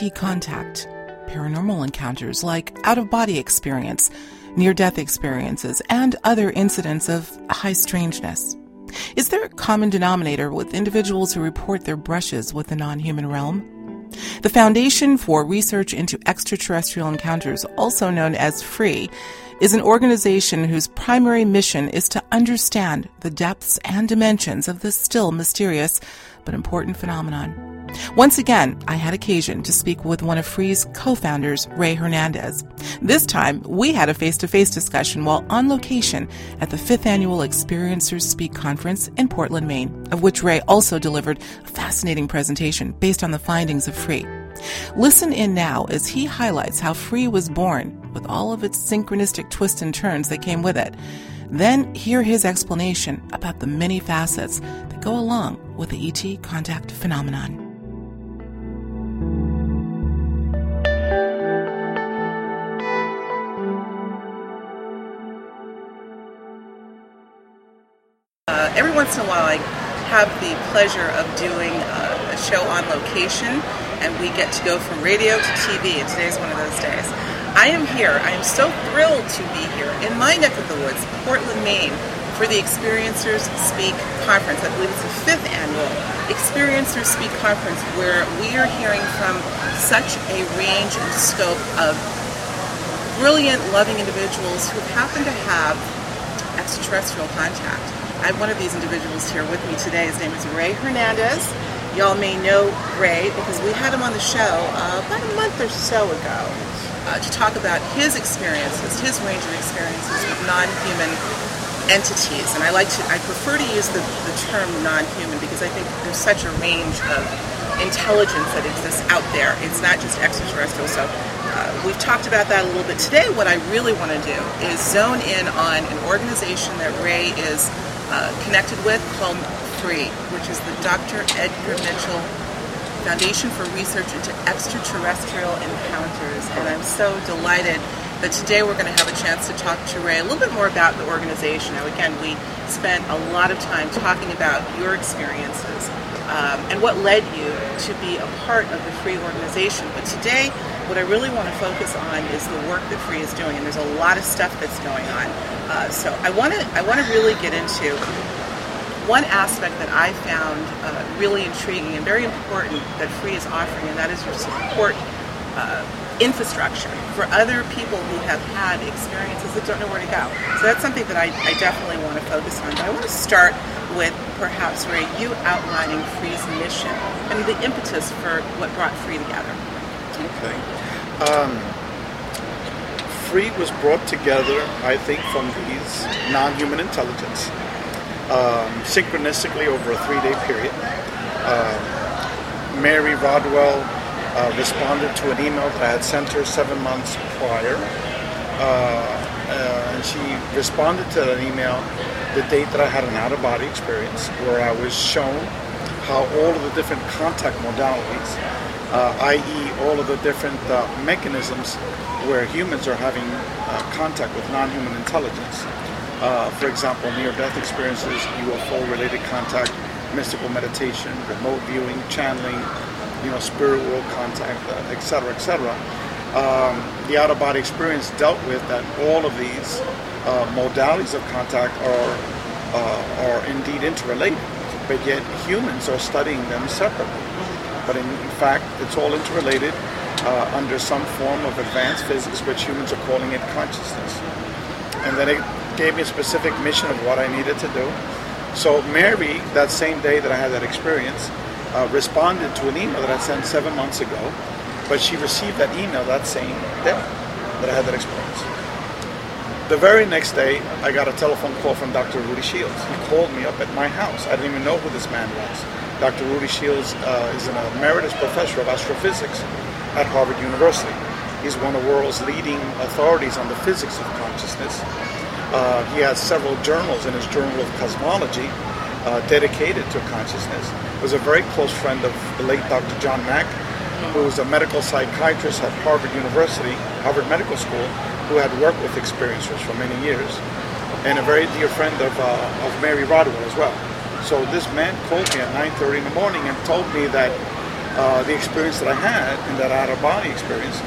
ET contact, paranormal encounters like out of body experience, near death experiences, and other incidents of high strangeness. Is there a common denominator with individuals who report their brushes with the non human realm? The Foundation for Research into Extraterrestrial Encounters, also known as FREE, is an organization whose primary mission is to understand the depths and dimensions of this still mysterious but important phenomenon. Once again, I had occasion to speak with one of FREE's co-founders, Ray Hernandez. This time, we had a face-to-face discussion while on location at the fifth annual Experiencers Speak conference in Portland, Maine, of which Ray also delivered a fascinating presentation based on the findings of FREE. Listen in now as he highlights how FREE was born with all of its synchronistic twists and turns that came with it. Then hear his explanation about the many facets that go along with the ET contact phenomenon. Once in a while, I have the pleasure of doing uh, a show on location, and we get to go from radio to TV, and today's one of those days. I am here. I am so thrilled to be here in my neck of the woods, Portland, Maine, for the Experiencers Speak Conference. I believe it's the fifth annual Experiencers Speak Conference, where we are hearing from such a range and scope of brilliant, loving individuals who happen to have extraterrestrial contact. I have one of these individuals here with me today. His name is Ray Hernandez. Y'all may know Ray because we had him on the show uh, about a month or so ago uh, to talk about his experiences, his range of experiences with non-human entities. And I like to, I prefer to use the, the term non-human because I think there's such a range of intelligence that exists out there. It's not just extraterrestrial. So uh, we've talked about that a little bit today. What I really want to do is zone in on an organization that Ray is uh, connected with called FREE, which is the Dr. Edgar Mitchell Foundation for Research into Extraterrestrial Encounters. And I'm so delighted that today we're going to have a chance to talk to Ray a little bit more about the organization. Now, again, we spent a lot of time talking about your experiences um, and what led you to be a part of the FREE organization. But today, what I really want to focus on is the work that Free is doing, and there's a lot of stuff that's going on. Uh, so I want to I want to really get into one aspect that I found uh, really intriguing and very important that Free is offering, and that is your support uh, infrastructure for other people who have had experiences that don't know where to go. So that's something that I, I definitely want to focus on. But I want to start with perhaps Ray, you outlining Free's mission and the impetus for what brought Free together. Okay. Um, Free was brought together, I think, from these non-human intelligence, um, synchronistically over a three-day period. Uh, Mary Rodwell uh, responded to an email that I had sent her seven months prior, uh, uh and she responded to that email the date that I had an out-of-body experience, where I was shown how all of the different contact modalities i.e., all of the different uh, mechanisms where humans are having uh, contact with non-human intelligence. Uh, for example, near-death experiences, UFO-related contact, mystical meditation, remote viewing, channeling, you know, spirit world contact, etc., uh, etc. Um, the out-of-body experience dealt with that all of these uh, modalities of contact are are indeed interrelated, but yet humans are studying them separately but in, in fact, it's all interrelated uh, under some form of advanced physics, which humans are calling it consciousness. And then it gave me a specific mission of what I needed to do. So Mary, that same day that I had that experience, uh, responded to an email that I sent seven months ago, but she received that email that same day that I had that experience. The very next day, I got a telephone call from Dr. Rudy Shields. He called me up at my house. I didn't even know who this man was. Dr. Rudy Shields uh, is an emeritus professor of astrophysics at Harvard University. He's one of the world's leading authorities on the physics of consciousness. Uh, he has several journals in his Journal of Cosmology uh, dedicated to consciousness. He was a very close friend of the late Dr. John Mack, who was a medical psychiatrist at Harvard University, Harvard Medical School, who had worked with experiencers for many years, and a very dear friend of, uh, of Mary Rodwell as well. So this man called me at 9:30 in the morning and told me that uh, the experience that I had in that out of body experience,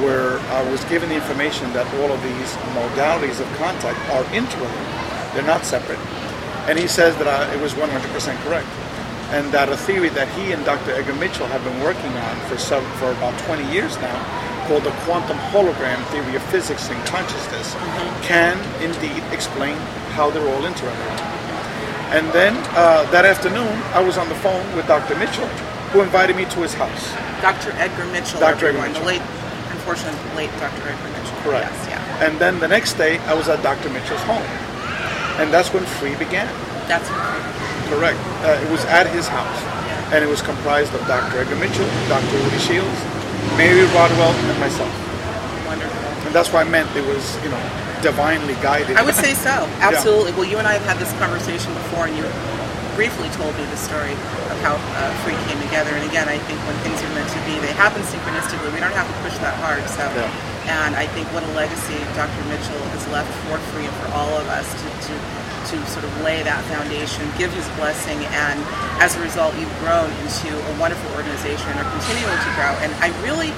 where I was given the information that all of these modalities of contact are interrelated, they're not separate. And he says that I, it was 100% correct. And that a theory that he and Dr. Edgar Mitchell have been working on for, some, for about 20 years now, called the quantum hologram theory of physics and consciousness, can indeed explain how they're all interrelated. And then uh, that afternoon, I was on the phone with Dr. Mitchell, who invited me to his house. Dr. Edgar Mitchell. Dr. Edgar Mitchell. The late, unfortunately, late Dr. Edgar Mitchell. Correct. Yes, yeah. And then the next day, I was at Dr. Mitchell's home. And that's when Free began. That's incredible. Correct. Uh, it was at his house. And it was comprised of Dr. Edgar Mitchell, Dr. Woody Shields, Mary Rodwell, and myself. wonderful. And that's why I meant it was, you know, divinely guided. I would say so. Absolutely. Well, you and I have had this conversation before, and you briefly told me the story of how uh, Free came together. And again, I think when things are meant to be, they happen synchronistically. We don't have to push that hard. So, Yeah. and I think what a legacy Dr. Mitchell has left for Free and for all of us to. to to sort of lay that foundation, give his blessing, and as a result, you've grown into a wonderful organization and are continuing to grow. And I really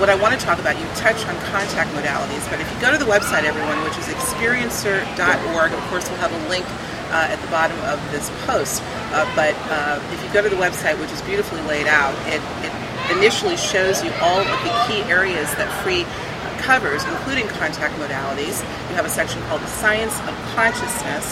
what I want to talk about, you touch on contact modalities, but if you go to the website, everyone, which is experiencer.org, of course, we'll have a link uh, at the bottom of this post. Uh, but uh, if you go to the website, which is beautifully laid out, it, it initially shows you all of the key areas that free covers, including contact modalities. You have a section called the Science of Consciousness,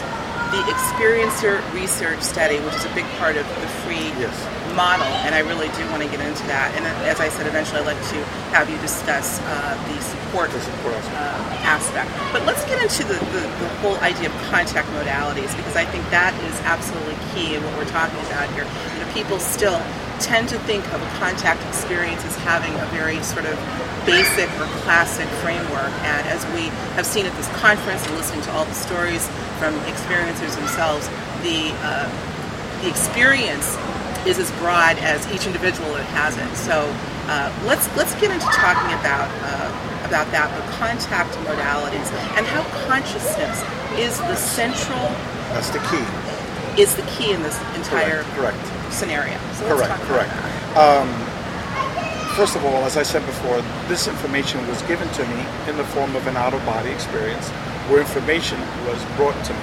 the Experiencer Research Study, which is a big part of the free Yes. Model, and I really do want to get into that. And as I said, eventually I'd like to have you discuss uh, the support The support aspect. uh, aspect. But let's get into the, the, the whole idea of contact modalities because I think that is absolutely key in what we're talking about here. You know, people still tend to think of a contact experience as having a very sort of basic or classic framework. And as we have seen at this conference and listening to all the stories from experiencers themselves, the uh, the experience is as broad as each individual that has it. So uh, let's let's get into talking about uh, about that, the contact modalities, and how consciousness is the central That's the key. is the key in this entire Correct. correct. scenario. So Correct, correct. that. First of all, as I said before, this information was given to me in the form of an out-of-body experience where information was brought to me.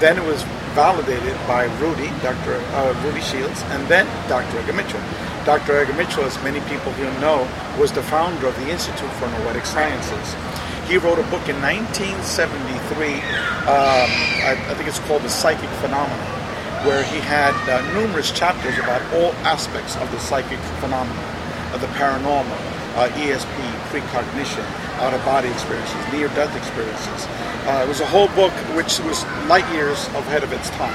Then it was validated by Rudy, Dr. Uh, Rudy Shields, and then Dr. Edgar Mitchell. Dr. Edgar Mitchell, as many people here know, was the founder of the Institute for Noetic Sciences. He wrote a book in 1973, um, I, I think it's called The Psychic Phenomenon, where he had uh, numerous chapters about all aspects of the psychic phenomenon, of the paranormal, uh, ESP, precognition, out-of-body experiences, near-death experiences. Uh, it was a whole book which was light years ahead of its time.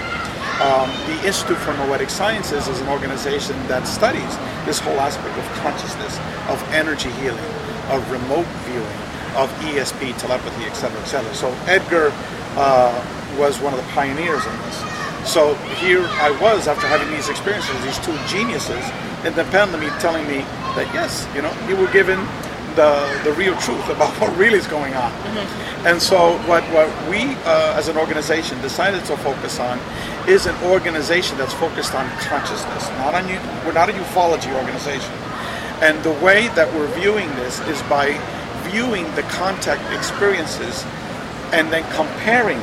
Um, the Institute for Noetic Sciences is an organization that studies this whole aspect of consciousness, of energy healing, of remote viewing, of ESP, telepathy, etc., etc. So Edgar uh, was one of the pioneers in this. So here I was after having these experiences, these two geniuses independently telling me that yes, you know, you were given the the real truth about what really is going on. And so what what we uh, as an organization decided to focus on is an organization that's focused on consciousness. Not on you. We're not a ufology organization. And the way that we're viewing this is by viewing the contact experiences and then comparing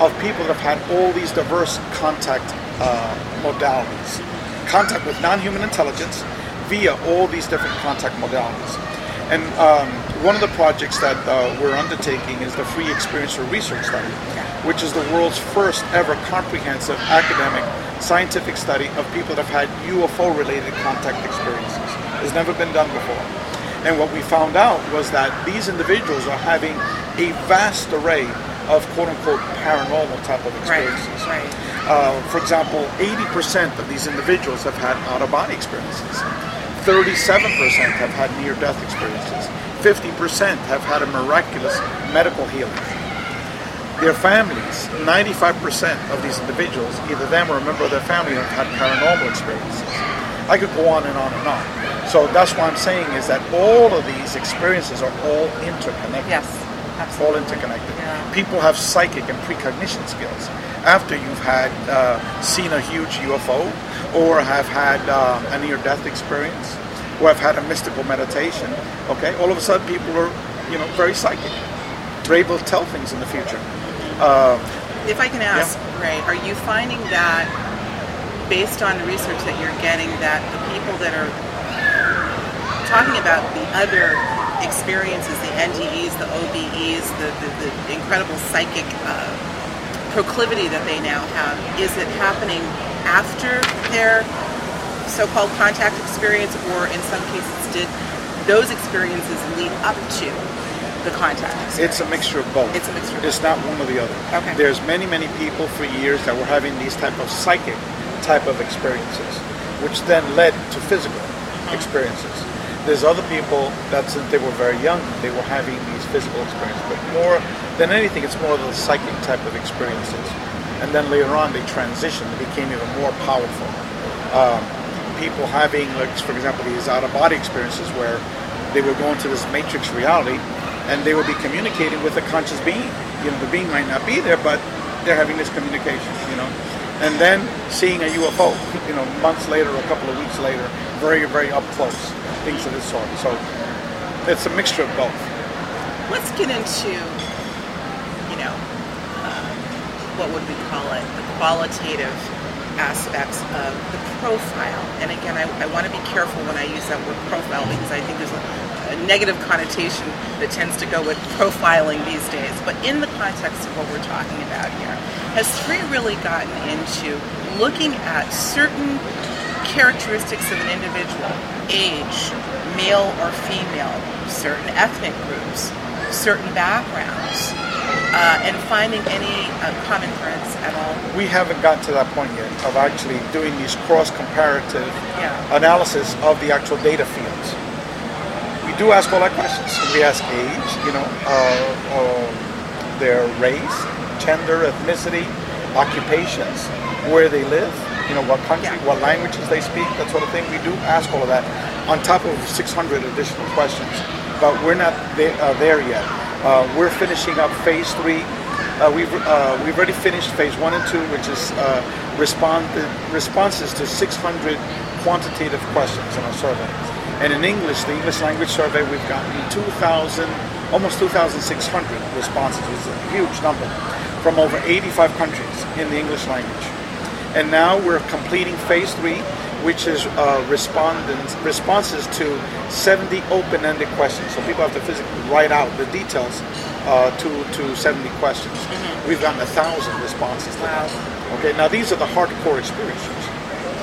of people that have had all these diverse contact uh, modalities. Contact with non-human intelligence via all these different contact modalities. And um, one of the projects that uh, we're undertaking is the Free Experiencer Research Study, which is the world's first ever comprehensive academic scientific study of people that have had UFO-related contact experiences. It's never been done before. And what we found out was that these individuals are having a vast array of quote-unquote paranormal type of Right, experiences. right. Uh, for example, 80% of these individuals have had out-of-body experiences. 37% have had near-death experiences. 50% have had a miraculous medical healing. Their families, 95% of these individuals, either them or a member of their family, have had paranormal experiences. I could go on and on and on. So that's what I'm saying is that all of these experiences are all interconnected Yes, all absolutely. interconnected. Yeah. People have psychic and precognition skills. after you've had uh, seen a huge UFO or have had uh, a near-death experience or have had a mystical meditation. Okay, all of a sudden people are, you know, very psychic. They're able to tell things in the future. Uh, if I can ask, yeah. Ray, are you finding that based on the research that you're getting that the people that are talking about the other experiences, the NDEs, the OBEs, the, the, the incredible psychic uh, proclivity that they now have, is it happening after their so-called contact experience, or in some cases, did those experiences lead up to the contact experience? It's a mixture of both. It's a mixture. It's not one or the other. Okay. There's many, many people for years that were having these type of psychic type of experiences, which then led to physical mm-hmm. experiences. There's other people that since they were very young, they were having these physical experiences. But more than anything, it's more of the psychic type of experiences. And then later on, they transitioned and became even more powerful. Um, people having, like, for example, these out-of-body experiences where they would go into this matrix reality and they would be communicating with a conscious being. You know, the being might not be there, but they're having this communication, you know. And then seeing a UFO, you know, months later, or a couple of weeks later, very, very up close things of this sort. So it's a mixture of both. Let's get into, you know, uh, what would we call it? The qualitative aspects of the profile. And again, I, I want to be careful when I use that word profile because I think there's a, a negative connotation that tends to go with profiling these days. But in the context of what we're talking about here, has Free really gotten into looking at certain characteristics of an individual age, male or female, certain ethnic groups, certain backgrounds, uh, and finding any uh, common threads at all? We haven't got to that point yet of actually doing these cross comparative yeah. analysis of the actual data fields. We do ask all that questions. We ask age, you know, uh, uh their race, gender, ethnicity, occupations, where they live, you know, what country, yeah. what languages they speak, that sort of thing. We do ask all of that on top of 600 additional questions, but we're not there, uh, there yet. Uh, we're finishing up phase three. Uh, we've uh, we've already finished phase one and two, which is uh, respond responses to 600 quantitative questions in our survey. And in English, the English language survey, we've gotten 2,000, almost 2,600 responses, which is a huge number, from over 85 countries in the English language. And now we're completing phase three, which is uh, respondents responses to 70 open-ended questions. So people have to physically write out the details uh, to to 70 questions. Mm-hmm. We've gotten a thousand responses. Wow. Okay, now these are the hardcore experiences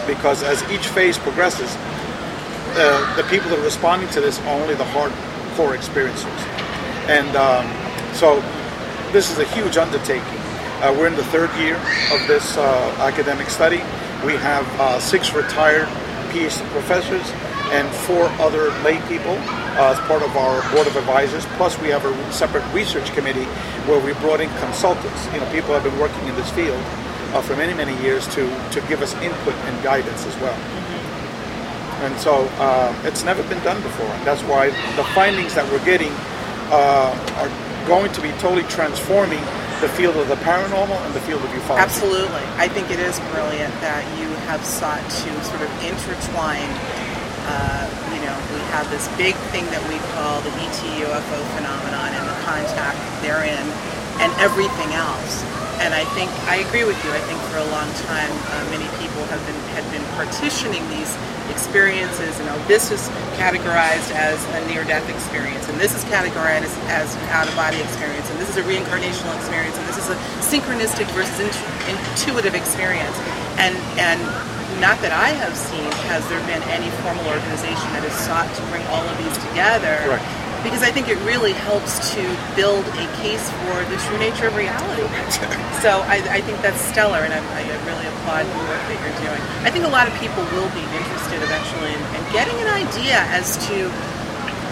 because as each phase progresses, uh, the people that are responding to this are only the hardcore experiencers, and um, so this is a huge undertaking. Uh, we're in the third year of this uh, academic study. We have uh, six retired PhD professors and four other lay people uh, as part of our board of advisors. Plus, we have a separate research committee where we brought in consultants. You know, people have been working in this field uh, for many, many years to to give us input and guidance as well. Mm-hmm. And so uh, it's never been done before, and that's why the findings that we're getting are going to be totally transforming the field of the paranormal and the field of ufology. Absolutely. I think it is brilliant that you have sought to sort of intertwine. Uh, you know, we have this big thing that we call the ET UFO phenomenon and the contact therein and everything else. And I think I agree with you. I think for a long time, uh, many people have been had been partitioning these experiences. You know, this is categorized as a near-death experience, and this is categorized as, as an out-of-body experience, and this is a reincarnational experience, and this is a synchronistic versus intuitive experience. And and not that I have seen has there been any formal organization that has sought to bring all of these together. Correct because I think it really helps to build a case for the true nature of reality. so I, I think that's stellar, and I, I, really applaud the work that you're doing. I think a lot of people will be interested eventually in, in getting an idea as to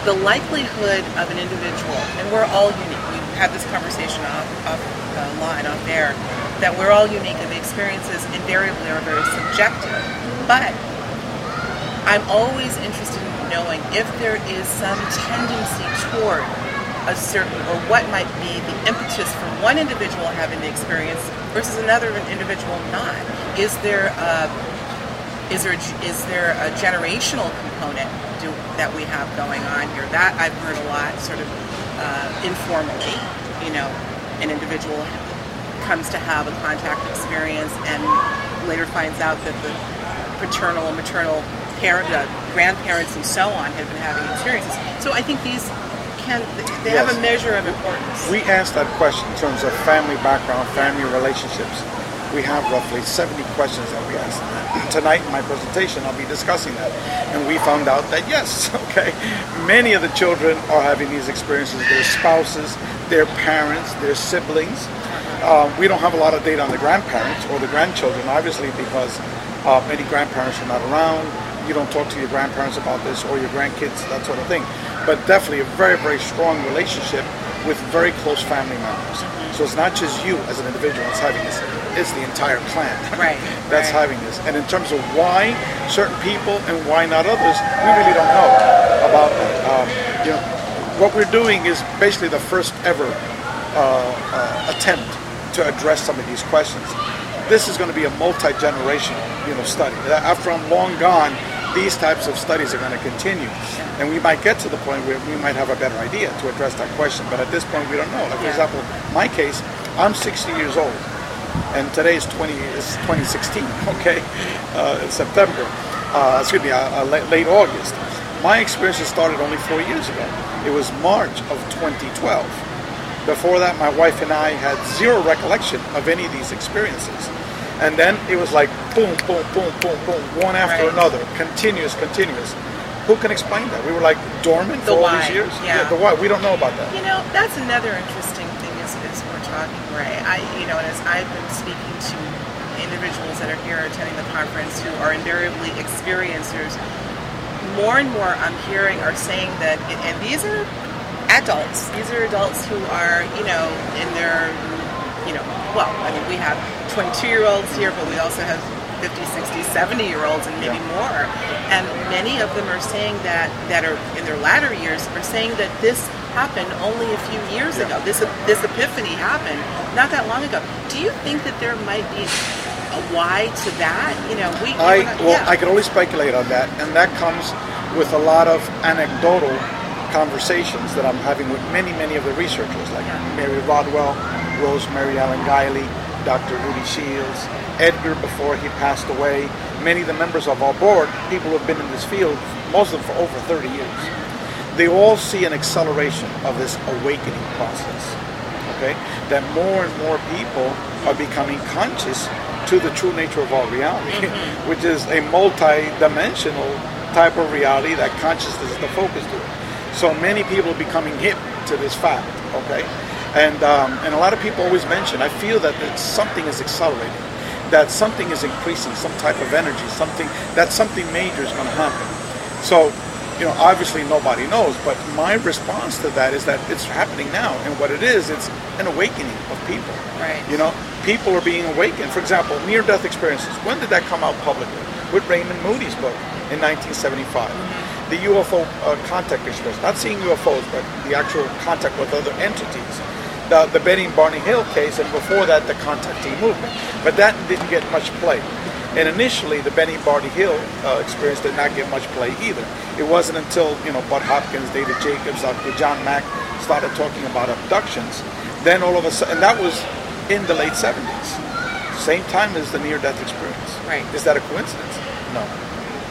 the likelihood of an individual, and we're all unique. We had this conversation off, off the line, off air, that we're all unique, and the experiences invariably are very subjective. But I'm always interested in knowing if there is some tendency toward a certain, or what might be the impetus for one individual having the experience versus another individual not? Is there a, is there is there a generational component do, that we have going on here? That I've heard a lot, sort of uh, informally. You know, an individual comes to have a contact experience and later finds out that the paternal and maternal parent, grandparents, and so on have been having experiences. So I think these can they yes. have a measure of importance. We asked that question in terms of family background, family relationships. We have roughly 70 questions that we asked. Tonight in my presentation, I'll be discussing that. And we found out that yes, okay, many of the children are having these experiences. Their spouses, their parents, their siblings. Uh, we don't have a lot of data on the grandparents or the grandchildren, obviously, because uh, many grandparents are not around. You don't talk to your grandparents about this or your grandkids, that sort of thing but definitely a very, very strong relationship with very close family members. So it's not just you as an individual that's having this, it's the entire clan right, that's right. having this. And in terms of why certain people and why not others, we really don't know about that. Um, you know, what we're doing is basically the first ever uh, uh, attempt to address some of these questions. This is going to be a multi-generational, you know, study. After I'm long gone, these types of studies are going to continue. And we might get to the point where we might have a better idea to address that question. But at this point, we don't know. Like, for example, my case, I'm 60 years old. And today is 20 is 2016, okay? Uh, September, uh, excuse me, uh, uh late August. My experience started only four years ago. It was March of 2012. Before that, my wife and I had zero recollection of any of these experiences. And then it was like boom, boom, boom, boom, boom, one after right. another, continuous, continuous. Who can explain that? We were like dormant the for why. all these years. Yeah. yeah. the why. We don't know about that. You know, that's another interesting thing as, as we're talking, Ray. I, you know, as I've been speaking to individuals that are here attending the conference who are invariably experiencers, more and more I'm hearing are saying that, and these are adults. These are adults who are, you know, in their you know, well, I mean, we have 22 year olds here, but we also have 50, 60, 70 year olds and maybe yeah. more. And many of them are saying that, that are in their latter years, are saying that this happened only a few years yeah. ago. This, this epiphany happened not that long ago. Do you think that there might be a why to that? You know, we. I, well, yeah. I can only speculate on that, and that comes with a lot of anecdotal conversations that I'm having with many, many of the researchers, like Mary Rodwell, Rosemary Ellen Guiley, Dr. Rudy Shields, Edgar before he passed away, many of the members of our board, people who have been in this field, most of them for over 30 years. They all see an acceleration of this awakening process. Okay? That more and more people are becoming conscious to the true nature of our reality, mm-hmm. which is a multi-dimensional type of reality that consciousness is the focus to it. So many people are becoming hip to this fact, okay? And, um, and a lot of people always mention, I feel that something is accelerating, that something is increasing, some type of energy, something, that something major is going to happen. So, you know, obviously nobody knows, but my response to that is that it's happening now. And what it is, it's an awakening of people. Right. You know, people are being awakened. For example, near death experiences. When did that come out publicly? With Raymond Moody's book in 1975. Mm-hmm. The UFO uh, contact experience, not seeing UFOs, but the actual contact with other entities the, the Betty Barney Hill case, and before that, the contactee movement. But that didn't get much play. And initially, the Betty Barney Hill uh, experience did not get much play either. It wasn't until you know Bud Hopkins, David Jacobs, Dr. John Mack started talking about abductions. Then all of a sudden, and that was in the late 70s, same time as the near-death experience. Right. Is that a coincidence? No.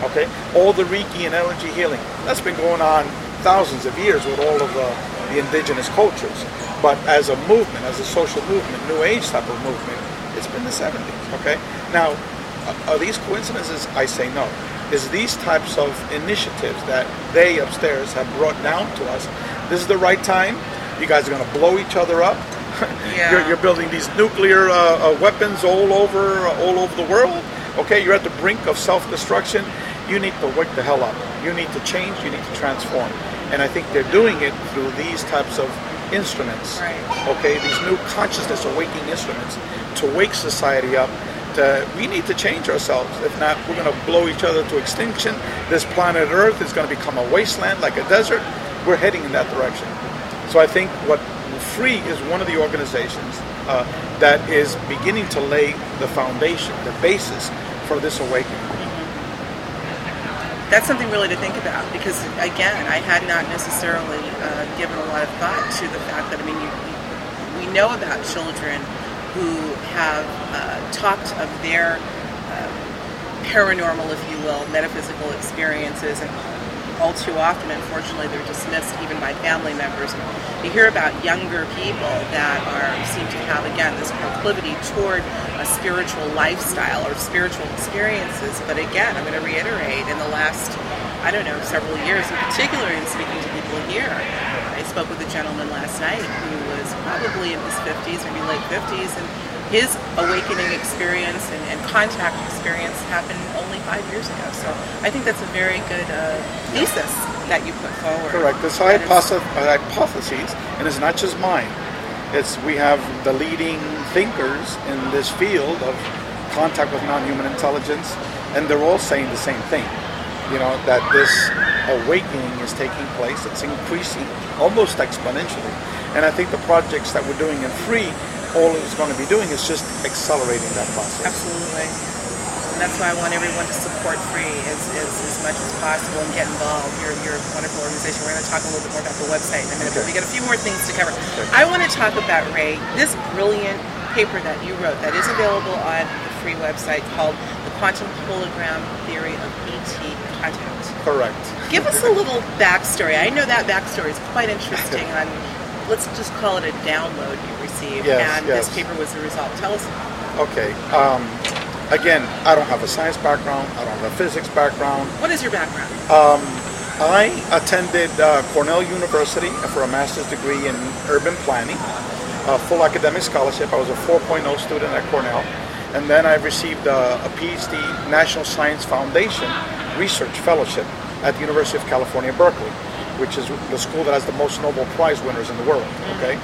Okay. All the Reiki and energy healing that's been going on thousands of years with all of the, the indigenous cultures. But as a movement, as a social movement, New Age type of movement, it's been the 70s. Okay. Now, are these coincidences? I say no. Is these types of initiatives that they upstairs have brought down to us? This is the right time. You guys are going to blow each other up. Yeah. you're, you're, building these nuclear uh, uh, weapons all over uh, all over the world. Okay, you're at the brink of self-destruction. You need to wake the hell up. You need to change. You need to transform. And I think they're doing it through these types of instruments. Right. Okay, these new consciousness awakening instruments to wake society up. To, we need to change ourselves. If not, we're going to blow each other to extinction. This planet Earth is going to become a wasteland, like a desert. We're heading in that direction. So I think what Free is one of the organizations uh, that is beginning to lay the foundation, the basis for this awakening. That's something really to think about because, again, I had not necessarily uh, given a lot of thought to the fact that, I mean, you, we know about children who have uh, talked of their uh, paranormal, if you will, metaphysical experiences and all too often, unfortunately, they're dismissed even by family members. You hear about younger people that are seem to have again this proclivity toward a spiritual lifestyle or spiritual experiences. But again, I'm going to reiterate in the last I don't know several years, in particular, in speaking to people here. I spoke with a gentleman last night who was probably in his 50s, maybe late 50s, and his awakening experience and, and, contact experience happened only five years ago. So I think that's a very good uh, thesis that you put forward. Correct. This hypothesis, hypotheses, and it's not just mine. It's we have the leading thinkers in this field of contact with non-human intelligence, and they're all saying the same thing. You know that this awakening is taking place. It's increasing almost exponentially, and I think the projects that we're doing in free all it's going to be doing is just accelerating that process. Absolutely. And that's why I want everyone to support free as, as, as much as possible and get involved. You're, you're a wonderful organization. We're going to talk a little bit more about the website in a minute, okay. but we got a few more things to cover. Okay. I want to talk about, Ray, this brilliant paper that you wrote that is available on the free website called The Quantum Hologram Theory of ET Contact. Correct. Give us a little backstory. I know that backstory is quite interesting on let's just call it a download you received, yes, and yes. this paper was the result. Tell us. Okay. Um, again, I don't have a science background. I don't have a physics background. What is your background? Um, I attended uh, Cornell University for a master's degree in urban planning, a full academic scholarship. I was a 4.0 student at Cornell. And then I received a, a PhD National Science Foundation Research Fellowship at the University of California, Berkeley which is the school that has the most Nobel Prize winners in the world. Okay,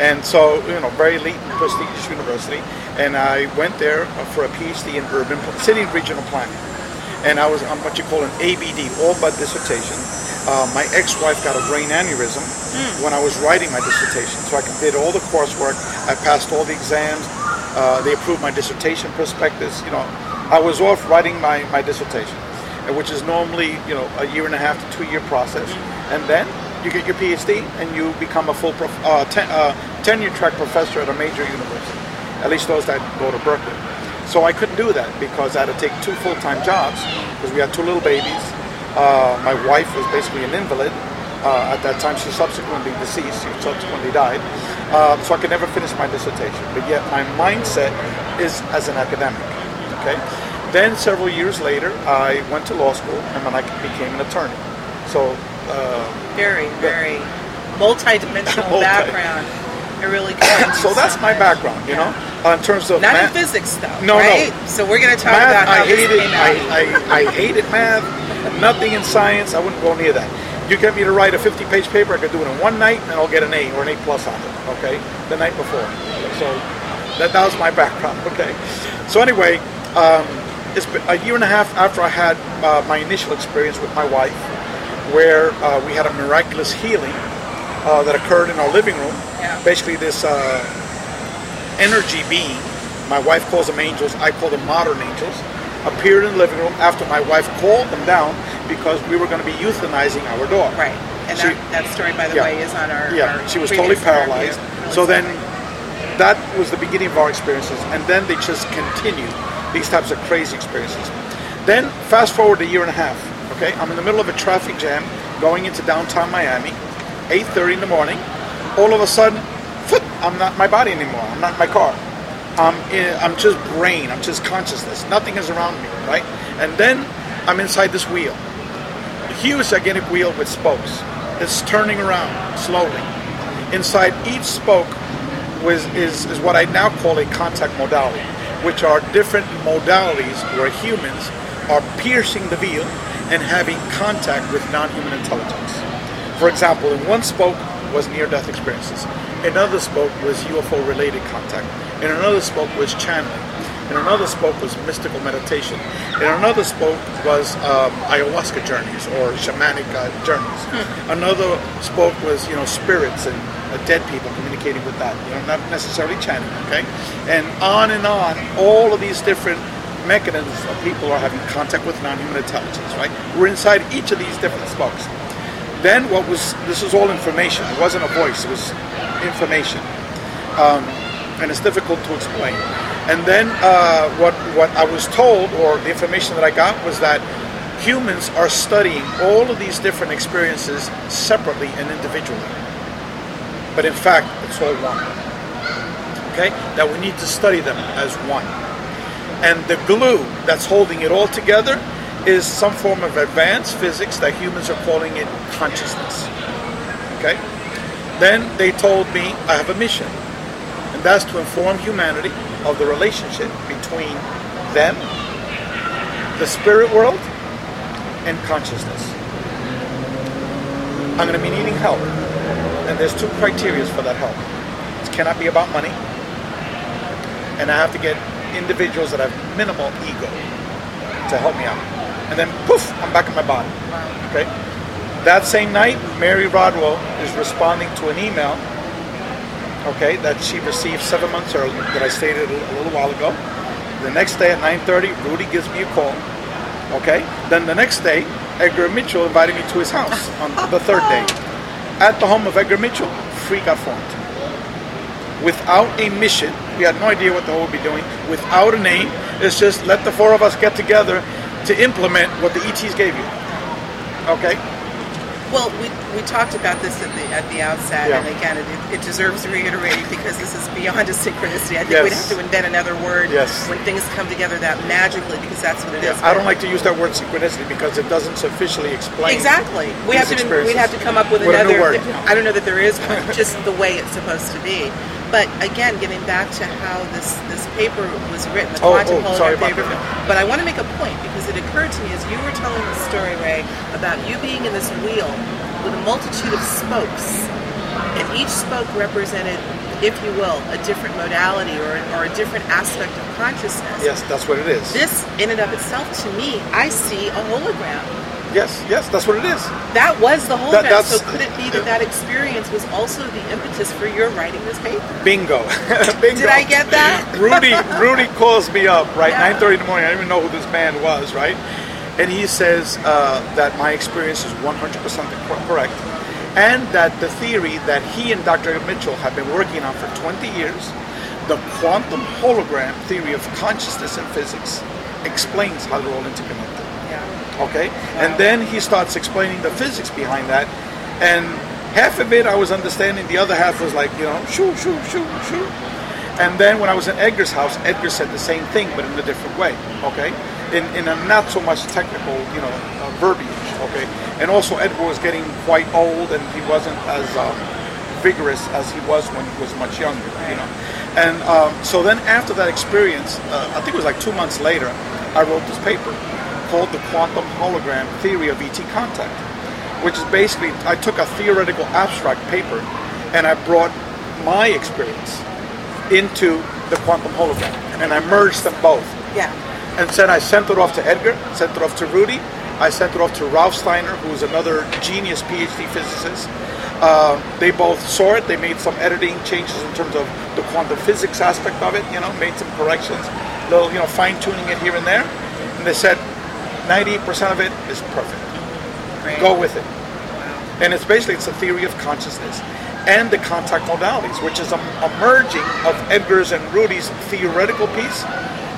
and so you know, very elite, prestigious university. And I went there for a PhD in urban city and regional planning. And I was on what you call an ABD, all but dissertation. Uh, my ex-wife got a brain aneurysm mm. when I was writing my dissertation, so I did all the coursework. I passed all the exams. Uh, they approved my dissertation prospectus. You know, I was off writing my, my dissertation, which is normally you know a year and a half to two year process. Mm and then you get your PhD and you become a full uh, ten, uh, tenure track professor at a major university. At least those that go to Berkeley. So I couldn't do that because I had to take two full-time jobs because we had two little babies. Uh, my wife was basically an invalid. Uh, at that time, she subsequently deceased. She subsequently died. Uh, so I could never finish my dissertation. But yet my mindset is as an academic. Okay. Then several years later, I went to law school and then I became an attorney. So uh, very, very multi-dimensional multi. background. It really comes. so that's my background, you yeah. know, uh, in terms of not math. in physics though. No, right? no. So we're going to talk math, about how I hated. I, I, I hated math. Nothing in science. I wouldn't go near that. You get me to write a 50-page paper, I could do it in one night, and I'll get an A or an A plus on it. Okay, the night before. So that, that was my background. Okay. So anyway, um, been a year and a half after I had uh, my initial experience with my wife where uh, we had a miraculous healing uh, that occurred in our living room. Yeah. Basically, this uh, energy being, my wife calls them angels, I call them modern angels, appeared in the living room after my wife called them down because we were going to be euthanizing our dog. Right. And she, that, that, story, by the yeah, way, is on our. Yeah, our she was totally paralyzed. So then that was the beginning of our experiences, and then they just continued these types of crazy experiences. Then, fast forward a year and a half, Okay, I'm in the middle of a traffic jam going into downtown Miami, 8:30 in the morning. All of a sudden, I'm not my body anymore. I'm not my car. I'm in, I'm just brain. I'm just consciousness. Nothing is around me, right? And then I'm inside this wheel, a huge gigantic wheel with spokes. It's turning around slowly. Inside each spoke was is, is what I now call a contact modality, which are different modalities where humans are piercing the wheel and having contact with non-human intelligence. For example, in one spoke was near-death experiences. Another spoke was UFO-related contact. And another spoke was channeling. In another spoke was mystical meditation. In another spoke was um, ayahuasca journeys or shamanic uh, journeys. Hmm. Another spoke was you know spirits and uh, dead people communicating with that. You know, not necessarily channeling. Okay, and on and on. All of these different mechanisms of people are having contact with non-human intelligence. Right? We're inside each of these different spokes. Then what was this was all information. It wasn't a voice. It was information. Um, and it's difficult to explain. And then uh, what what I was told, or the information that I got, was that humans are studying all of these different experiences separately and individually. But in fact, it's all one. Okay, that we need to study them as one. And the glue that's holding it all together is some form of advanced physics that humans are calling it consciousness. Okay? Then they told me I have a mission and that's to inform humanity of the relationship between them, the spirit world, and consciousness. I'm going to be needing help. And there's two criteria for that help. It cannot be about money. And I have to get individuals that have minimal ego to help me out. And then poof, I'm back in my body. Okay? That same night, Mary Rodwell is responding to an email okay, that she received seven months earlier that I stated a little while ago. The next day at 9.30, Rudy gives me a call, okay? Then the next day, Edgar Mitchell invited me to his house on the third day. At the home of Edgar Mitchell, Free got formed. Without a mission, we had no idea what the hell we'd be doing. Without a name, it's just let the four of us get together to implement what the ETs gave you. Okay? Well, we, we talked about this at the at the outset, yeah. and again, it, it, deserves reiterating because this is beyond a synchronicity. I think yes. we'd have to invent another word yes. when things come together that magically, because that's what it yeah. is. I don't like to use that word synchronicity because it doesn't sufficiently explain. Exactly. We have to. We'd have to come up with, with another. word. I don't know that there is one. just the way it's supposed to be. But again, getting back to how this, this paper was written, the oh, oh quantum oh, sorry paper. But I want to make a point because it occurred to me as you were telling the story, Ray, about you being in this wheel with a multitude of spokes, and each spoke represented, if you will, a different modality or, or a different aspect of consciousness. Yes, that's what it is. This, in and of itself, to me, I see a hologram. Yes, yes, that's what it is. That was the whole that, So could it be that that experience was also the impetus for your writing this paper? Bingo. Bingo. Did I get that? Rudy Rudy calls me up, right? Yeah. 9.30 in the morning. I didn't even know who this man was, right? And he says uh, that my experience is 100% correct and that the theory that he and Dr. Mitchell have been working on for 20 years, the quantum hologram theory of consciousness and physics, explains how they're all interconnected. Okay? And then he starts explaining the physics behind that. And half of it I was understanding, the other half was like, you know, shoo, shoo, shoo, shoo. And then when I was in Edgar's house, Edgar said the same thing, but in a different way. Okay? In, in a not so much technical, you know, uh, verbiage. Okay? And also, Edgar was getting quite old and he wasn't as um, vigorous as he was when he was much younger, you know. And um, so then after that experience, uh, I think it was like two months later, I wrote this paper called the quantum hologram theory of ET contact, which is basically I took a theoretical abstract paper and I brought my experience into the quantum hologram and I merged them both. Yeah. And then I sent it off to Edgar, sent it off to Rudy, I sent it off to Ralph Steiner, who is another genius PhD physicist. Uh, they both saw it. They made some editing changes in terms of the quantum physics aspect of it. You know, made some corrections, little you know fine tuning it here and there. And they said, 98% of it is perfect. Great. Go with it. Wow. And it's basically it's a theory of consciousness and the contact modalities, which is a, a merging of Edgar's and Rudy's theoretical piece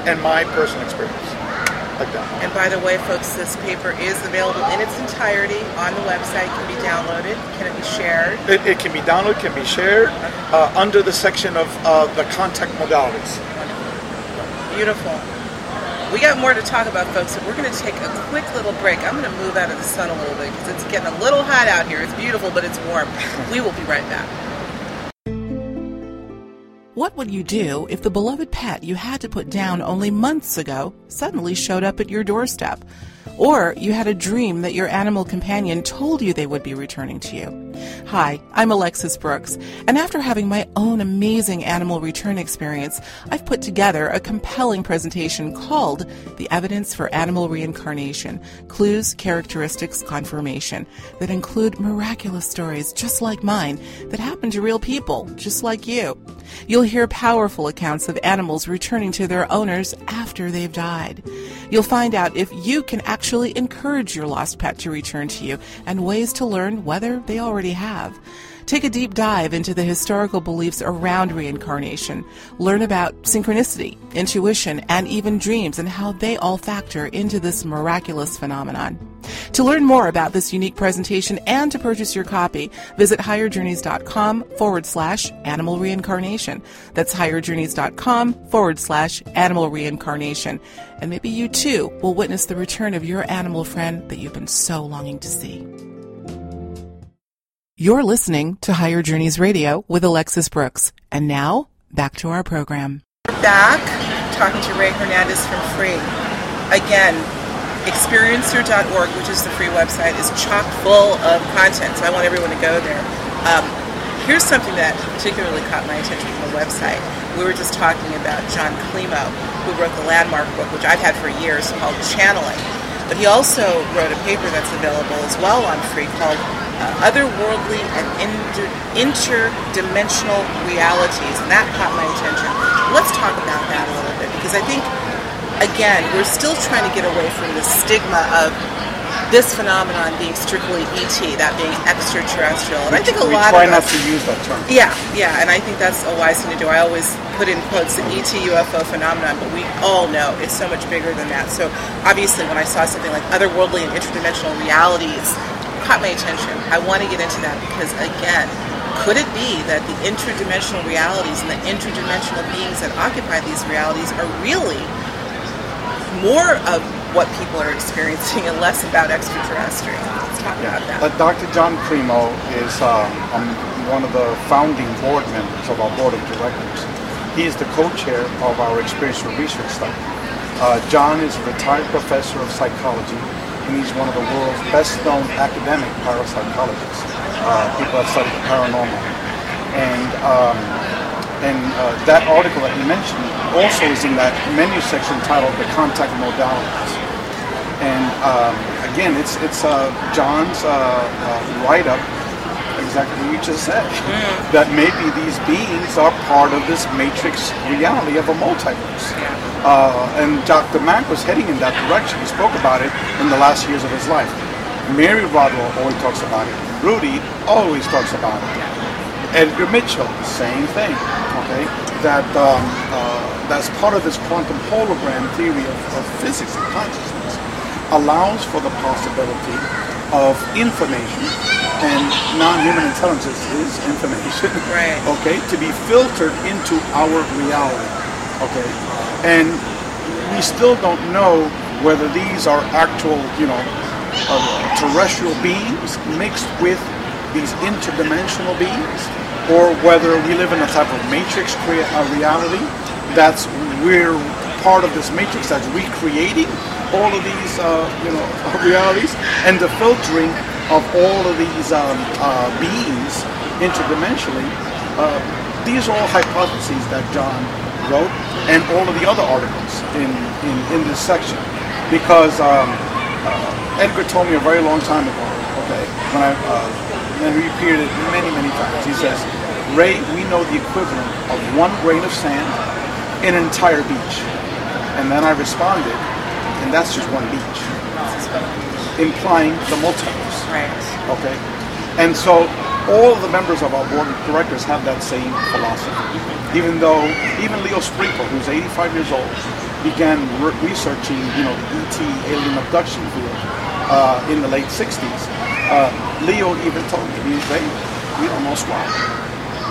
and my personal experience. Like that. And by the way, folks, this paper is available in its entirety on the website. It Can be downloaded. Can it be shared? It, it can be downloaded. Can be shared uh, under the section of uh, the contact modalities. Beautiful. We got more to talk about, folks, so we're going to take a quick little break. I'm going to move out of the sun a little bit because it's getting a little hot out here. It's beautiful, but it's warm. we will be right back. What would you do if the beloved pet you had to put down only months ago suddenly showed up at your doorstep? Or you had a dream that your animal companion told you they would be returning to you? Hi, I'm Alexis Brooks, and after having my own amazing animal return experience, I've put together a compelling presentation called The Evidence for Animal Reincarnation Clues, Characteristics, Confirmation that include miraculous stories just like mine that happen to real people just like you. You'll hear powerful accounts of animals returning to their owners after they've died. You'll find out if you can actually encourage your lost pet to return to you and ways to learn whether they already have. Take a deep dive into the historical beliefs around reincarnation. Learn about synchronicity, intuition, and even dreams and how they all factor into this miraculous phenomenon. To learn more about this unique presentation and to purchase your copy, visit higherjourneys.com forward slash animal reincarnation. That's higherjourneys.com forward slash animal reincarnation. And maybe you too will witness the return of your animal friend that you've been so longing to see. You're listening to Higher Journeys Radio with Alexis Brooks. And now, back to our program. We're back talking to Ray Hernandez from Free. Again, experiencer.org, which is the free website, is chock full of content, so I want everyone to go there. Um, here's something that particularly caught my attention from the website. We were just talking about Jon Klimo, who wrote the landmark book, which I've had for years, called Channeling. But he also wrote a paper that's available as well on free called uh, Otherworldly and inter- Interdimensional Realities, and that caught my attention. Let's talk about that a little bit because I think, again, we're still trying to get away from the stigma of this phenomenon being strictly ET, that being extraterrestrial. And I think a we lot try of not us, to use that term. yeah, yeah, and I think that's a wise thing to do. I always put in quotes the ET UFO phenomenon, but we all know it's so much bigger than that. So obviously, when I saw something like otherworldly and interdimensional realities, caught my attention. I want to get into that because again, could it be that the interdimensional realities and the interdimensional beings that occupy these realities are really more of what people are experiencing and less about extraterrestrial? Let's talk about that. But Dr. Jon Klimo is um, um, one of the founding board members of our board of directors. He is the co-chair of our experiential research study. Uh, John is a retired professor of psychology, and he's one of the world's best-known academic parapsychologists. Uh, people have studied the paranormal, and um, and uh, that article that you mentioned also is in that menu section titled "The Contact Modalities." And um, again, it's it's uh, John's uh, uh, write-up, exactly what you just said, that maybe these beings are part of this matrix reality of a multiverse. Uh, and Dr. Mack was heading in that direction. He spoke about it in the last years of his life. Mary Rodwell always talks about it. Rudy always talks about it. Edgar Mitchell, same thing. Okay, that um, uh, that's part of this quantum hologram theory of, of physics and consciousness allows for the possibility of information and non-human intelligence is information Right. okay to be filtered into our reality okay and we still don't know whether these are actual you know uh, terrestrial beings mixed with these interdimensional beings or whether we live in a type of matrix crea- uh, reality that's we're part of this matrix that's recreating all of these uh, you know realities and the filtering of all of these um, uh, beings interdimensionally uh, these are all hypotheses that John wrote and all of the other articles in, in, in this section. Because um, Edgar told me a very long time ago okay when I and repeated it many many times he says Ray we know the equivalent of one grain of sand in an entire beach. And then I responded and that's just one beach implying the multiverse Right. Okay? And so all of the members of our board of directors have that same philosophy. Even though, even Leo Sprinkle, who's 85 years old, began re- researching, you know, the ET alien abduction field uh, in the late 60s. Uh, Leo even told me, he's hey, we don't know squat.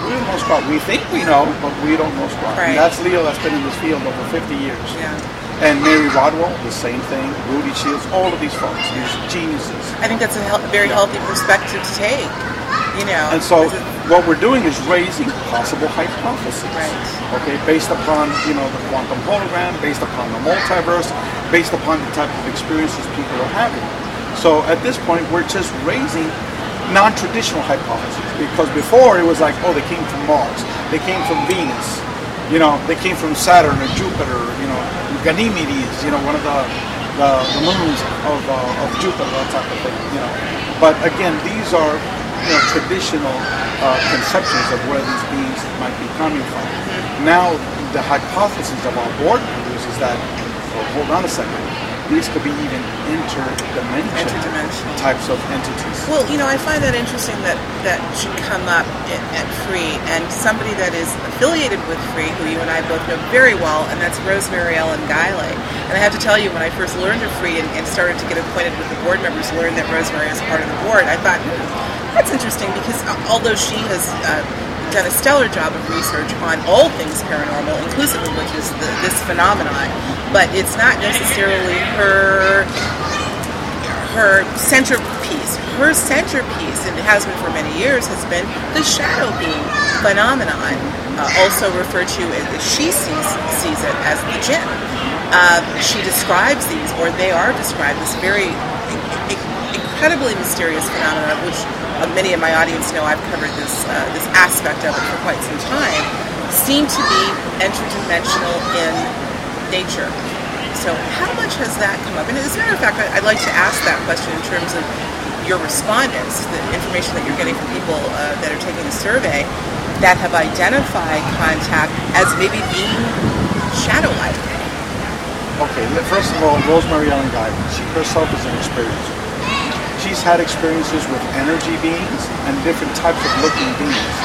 We don't know squat. We think we know, but we don't know squat. Right. And that's Leo that's been in this field over 50 years. Yeah. And Mary Rodwell, the same thing. Rudy Schild, all of these folks, these geniuses. I think that's a very healthy perspective to take. You know. And so what we're doing is raising possible hypotheses. Right. Okay, based upon, you know, the quantum hologram, based upon the multiverse, based upon the type of experiences people are having. So at this point we're just raising non-traditional hypotheses because before it was like, oh, they came from Mars, they came from Venus, you know, they came from Saturn or Jupiter, you know, Ganymedes, you know, one of the the, the moons of, uh, of Jupiter, that type of thing, you know. But again, these are you know traditional uh, conceptions of where these beings might be coming from. Now, the hypothesis of our board members is that, well, hold on a second, these could be even interdimensional, Interdimensional. types of entities. Well, you know, I find that interesting that that should come up at, Free, and somebody that is affiliated with Free, who you and I both know very well, and that's Rosemary Ellen Guiley. And I have to tell you, when I first learned of Free and, and started to get acquainted with the board members, learned that Rosemary is part of the board, I thought, hmm, that's interesting because uh, although she has uh, done a stellar job of research on all things paranormal, inclusive of which is the, this phenomenon, but it's not necessarily her her centerpiece. Her centerpiece, and it has been for many years, has been the shadow being phenomenon, uh, also referred to as she sees, sees it as the jinn. Uh, she describes these, or they are described as very in- in- incredibly mysterious phenomena, which many of my audience know I've covered this uh, this aspect of it for quite some time. Seem to be interdimensional in nature. So, how much has that come up? And as a matter of fact, I'd like to ask that question in terms of your respondents, the information that you're getting from people uh, that are taking the survey that have identified contact as maybe being shadow-like. Okay, first of all, Rosemary Ellen Guiley, she herself is an experiencer. She's had experiences with energy beings and different types of looking beings.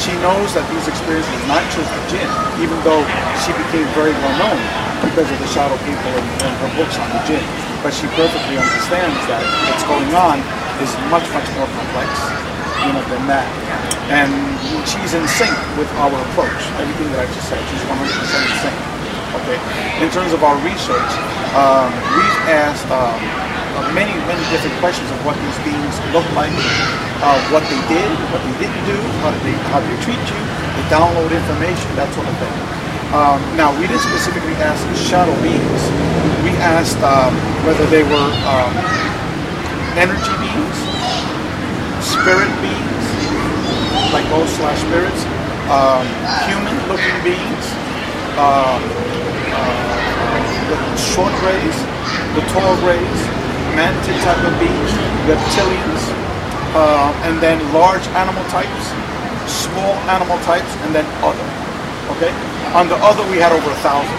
She knows that these experiences not just the jinn, even though she became very well known because of the shadow people and, and her books on the jinn. But she perfectly understands that what's going on is much, much more complex you know, than that. And she's in sync with our approach. Everything that I just said, she's 100% in sync. Okay. In terms of our research, um, we've asked um, uh, many, many different questions of what these beings look like, uh, what they did, what they didn't do, how did they, how they treat you, they download information, that sort of thing. Um, now, we didn't specifically ask shadow beings. We asked um, whether they were um, energy beings, spirit beings, like ghosts slash spirits, um, human-looking beings, um, uh, the short greys, the tall greys, mantis type of beings, reptilians, uh, and then large animal types, small animal types, and then other. Okay. On the other, we had over a thousand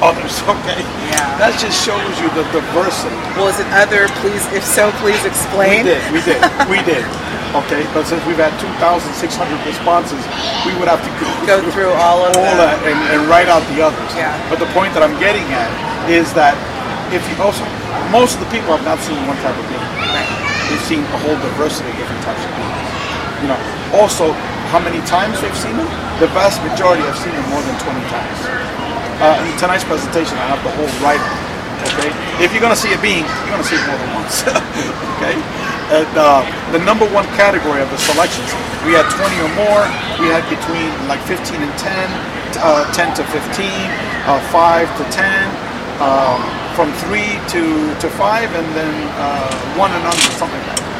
others. Okay. Yeah. That just shows you the diversity. Was it other? Please, if so, please explain. We did, we did, we did. Okay, but since we've had 2,600 responses, we would have to Go through all of all them. that and, and write out the others. Yeah. But the point that I'm getting at is that if you also, most of the people have not seen one type of being. They've seen a whole diversity of different types of beings. You know, also how many times they've seen them? The vast majority have seen them more than 20 times. Uh, in tonight's presentation, I have the whole write-up. Okay, if you're going to see a being, you're going to see it more than once. okay, and uh, the number one category of the selections, we had 20 or more. We had between like 15 and 10, uh, 10 to 15, uh, 5 to 10, um, from 3 to, to 5, and then uh, 1 and under, something like that.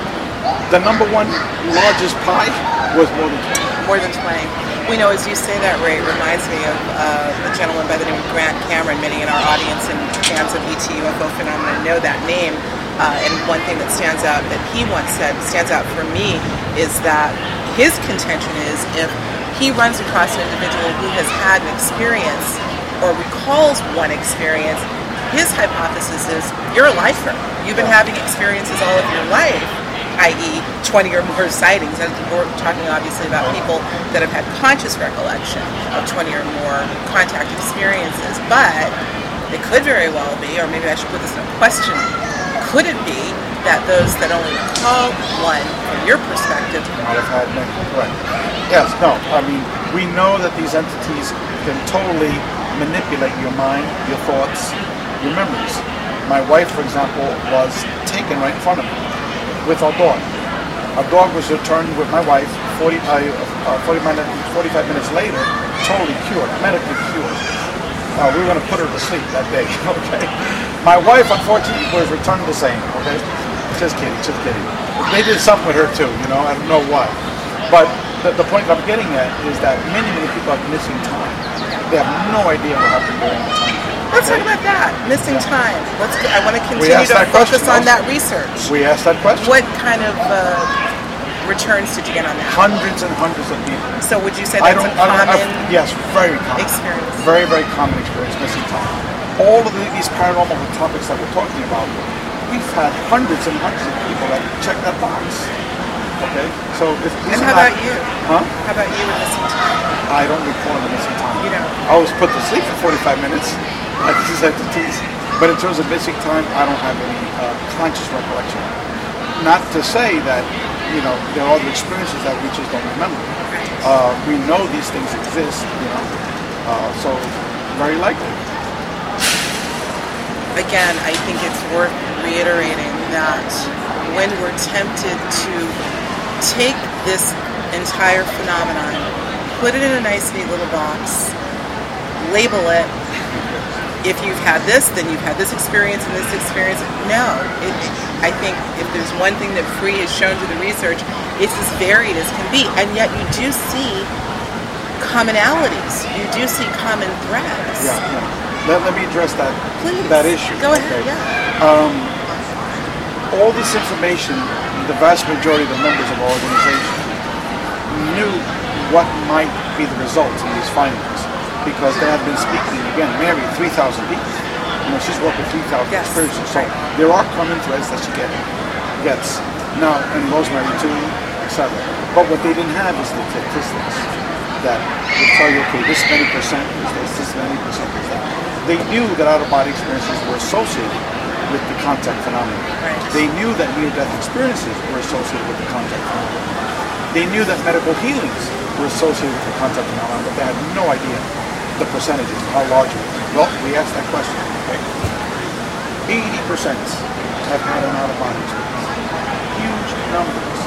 The number one largest pie was more than 20. More than 20. We know, as you say that, Ray, it reminds me of uh, a gentleman by the name of Grant Cameron. Many in our audience and fans of ET UFO phenomena know that name. Uh, and one thing that stands out that he once said stands out for me is that his contention is if he runs across an individual who has had an experience or recalls one experience, his hypothesis is you're a lifer. You've been having experiences all of your life i.e., 20 or more sightings. And we're talking obviously about people that have had conscious recollection of 20 or more contact experiences. But it could very well be, or maybe I should put this in a question, could it be that those that only recall one, from your perspective, might have had. Right. Yes, no. I mean, we know that these entities can totally manipulate your mind, your thoughts, your memories. My wife, for example, was taken right in front of me with our dog. Our dog was returned with my wife 40, uh, uh, 40 minutes, 45 minutes later, totally cured, medically cured. Uh, we were going to put her to sleep that day, okay? My wife, unfortunately, was returned the same, okay? Just kidding, just kidding. they did something with her too. You know, I don't know what. But the, the point I'm getting at is that many, many people are missing time. They have no idea what happened during that time. Let's talk about that. Missing time. Let's. I want to continue to focus on also. that research. We asked that question. What kind of uh, returns did you get on that? Hundreds and hundreds of people. So would you say I that's don't. a I don't common yes, very common. experience? Very, very common experience. Missing time. All of the, these paranormal topics that we're talking about, we've had hundreds and hundreds of people that check that box. Okay, so if And how not- about you? Huh? How about you with missing time? I don't recall the missing time. You don't? I was put to sleep for 45 minutes. Just had. But in terms of missing time, I don't have any uh, conscious recollection. Not to say that, you know, there are other experiences that we just don't remember. Uh, we know these things exist, you know, uh, so very likely. Again, I think it's worth reiterating that when we're tempted to take this entire phenomenon, put it in a nice, neat little box, label it. If you've had this, then you've had this experience and this experience. No, it, I think if there's one thing that Free has shown through the research, it's as varied as can be, and yet you do see commonalities. You do see common threads. Yeah, yeah. Let, let me address that Please. that issue. Go ahead. okay? Yeah. Um, all this information, the vast majority of the members of our organization knew what might be the results of these findings because they have been speaking, again, Mary, 3,000 people. You know, she's worked with 3,000 Yes. experiences. So there are common threads that she get, gets. Now, and Rosemary too, etc. But what they didn't have is the statistics that would tell you, okay, this many percent is this, this many percent is that. They knew that out-of-body experiences were associated with the contact phenomenon. Right. They knew that near-death experiences were associated with the contact phenomenon. They knew that medical healings were associated with the contact phenomenon, but they had no idea the percentages, how large it was. Well, we asked that question. Okay. 80% have had an out-of-body experience. Huge numbers.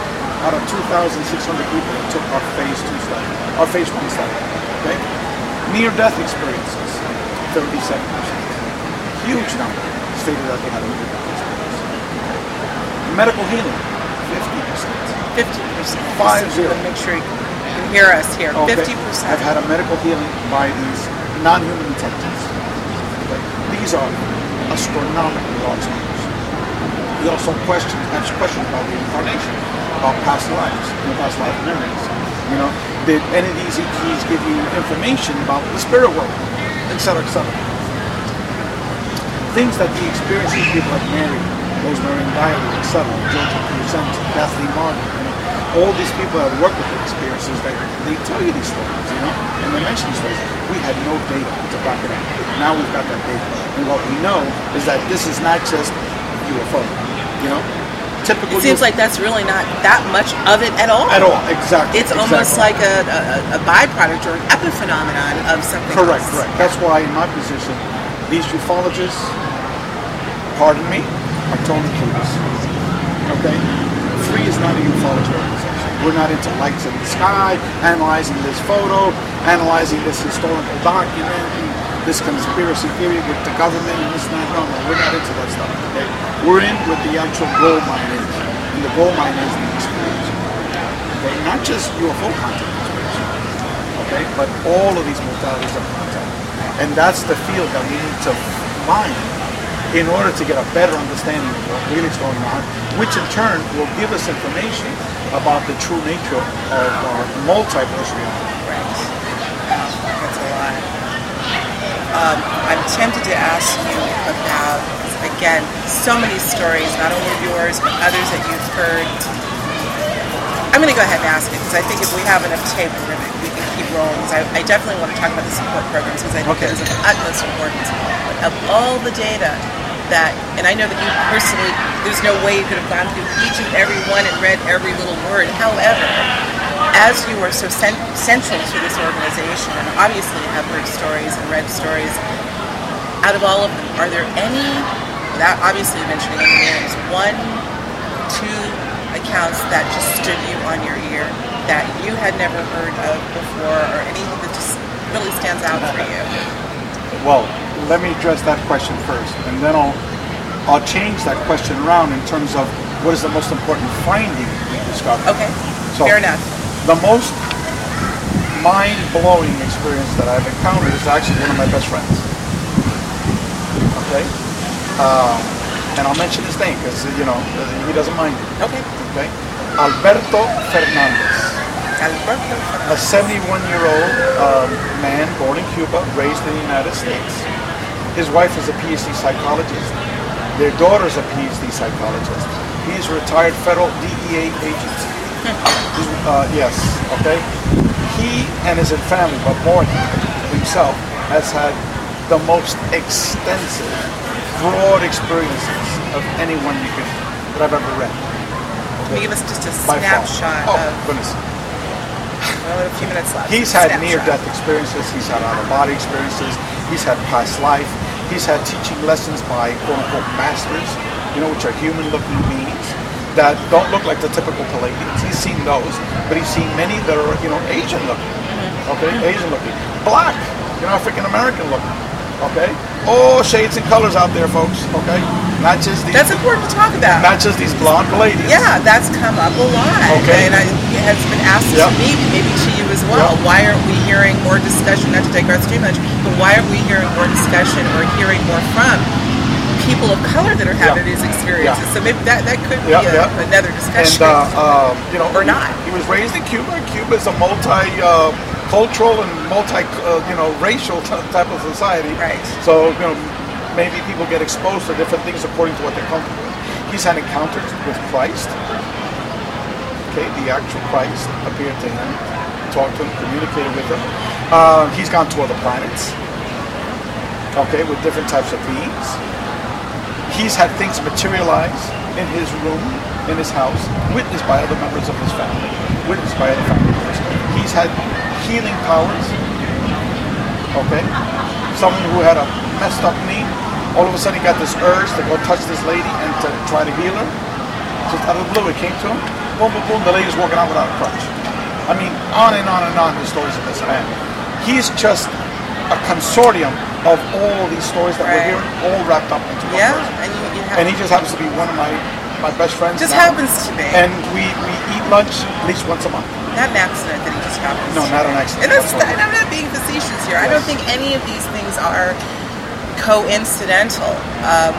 Out of 2,600 people that took our phase two study, our phase one study. Okay. Near-death experiences, 37%. Huge number stated that they had a near-death experience. Medical healing, 50%. Fifty percent. Five zero. Make sure hear us here. Okay. Fifty percent. Have had a medical healing by these non-human intelligence. Okay. These are astronomically large numbers. We also question, answer questions about reincarnation, about past lives, and past life memories. You know, did any of these ETs give you information about the spirit world, et cetera, et cetera. Things that the experiences people like Mary, Rosemary Guiley, et cetera, Georgia Crescent, Kathleen Marden, all these people that work with the experiences, they, they tell you these stories, you know, and they mention these stories. We had no data to back it up. Now we've got that data. And what we know is that this is not just UFO, you know. Typical It seems UFO like that's really not that much of it at all. at all, exactly. It's almost like a, a, a byproduct or an epiphenomenon of something Correct, else. correct. That's why in my position, these ufologists, pardon me, are Tony Clues. Okay? Free is not a organization. We're not into lights in the sky, analyzing this photo, analyzing this historical document, this conspiracy theory with the government and this and that. No, no, we're not into that stuff. Okay? We're in with the actual gold mine is. And the gold mine is the experience. Okay? Not just UFO content experience okay? But all of these modalities of contact. And that's the field that we need to find in order to get a better understanding of what really is going on, which in turn will give us information about the true nature of our multiverse reality. Right. That's a lot. Um, I'm tempted to ask you about, again, so many stories, not only yours, but others that you've heard. I'm going to go ahead and ask it because I think if we have enough tape, we're gonna, we can keep rolling. 'Cause I, I definitely want to talk about the support programs because I think Okay. that is of utmost importance. But of all the data that, and I know that you personally, there's no way you could have gone through each and every one and read every little word. However, as you are so cent- central to this organization, and obviously have heard stories and read stories, out of all of them, are there any, without obviously mentioning any names, one, two accounts that just stood you on your ear that you had never heard of before, or anything that just really stands out for you? Well, let me address that question first, and then I'll I'll change that question around in terms of what is the most important finding we discovered. Okay. So- Fair enough. The most mind-blowing experience that I've encountered is actually one of my best friends. Okay? Um, and I'll mention his name because, you know, he doesn't mind. Okay. Okay? Alberto Fernandez. A 71-year-old um, man born in Cuba, raised in the United States. His wife is a PhD psychologist. Their daughter is a PhD psychologist. He's a retired federal DEA agent. Uh, yes, okay. He and his family, but more himself, has had the most extensive, broad experiences of anyone you could that I've ever read. Can you give us just a By far. snapshot Oh of? goodness. A few minutes left. He's had near-death experiences. He's had out-of-body experiences. He's had past life. He's had teaching lessons by quote-unquote masters, you know, which are human-looking beings that don't look like the typical Pleiadians. He's seen those, but he's seen many that are, you know, Asian-looking. Okay, mm-hmm. Asian-looking, black, you know, African-American looking. Okay, all shades and colors out there, folks. Okay, not just these, That's important to talk about. not just these blonde ladies. Yeah, that's come up a lot. Okay. And I, it has been asked Yep. to me, maybe to you as well. Yep. Why aren't we hearing more discussion, not to digress too much, but why aren't we hearing more discussion or hearing more from people of color that are having Yeah. these experiences? Yeah. So maybe that, that could Yeah, be a, another and discussion. uh, um, you know, Or not. He was raised in Cuba. Cuba is a multi-cultural and multi, uh, you know, racial type of society. Right. So you know, maybe people get exposed to different things according to what they're comfortable with. He's had encounters with Christ. Okay, the actual Christ appeared to him, talked to him, communicated with him. Uh, he's gone to other planets. Okay, with different types of beings. He's had things materialize in his room, in his house, witnessed by other members of his family, witnessed by other family members. He's had healing powers. Okay? Someone who had a messed up knee, all of a sudden he got this urge to go touch this lady and to try to heal her. Just out of the blue, it came to him. Boom, boom, boom, the lady's walking out without a crutch. I mean, on and on and on the stories of this man. He's just a consortium of all these stories that Right. we're hearing, all wrapped up into one yeah, person and you, you and he just happens to be one of my my best friends. just now. happens to be. And we, we eat lunch at least once a month. Not an accident that he just happens. No, not an accident. And that's, and I'm not being facetious here. I don't think any of these things are coincidental. Um,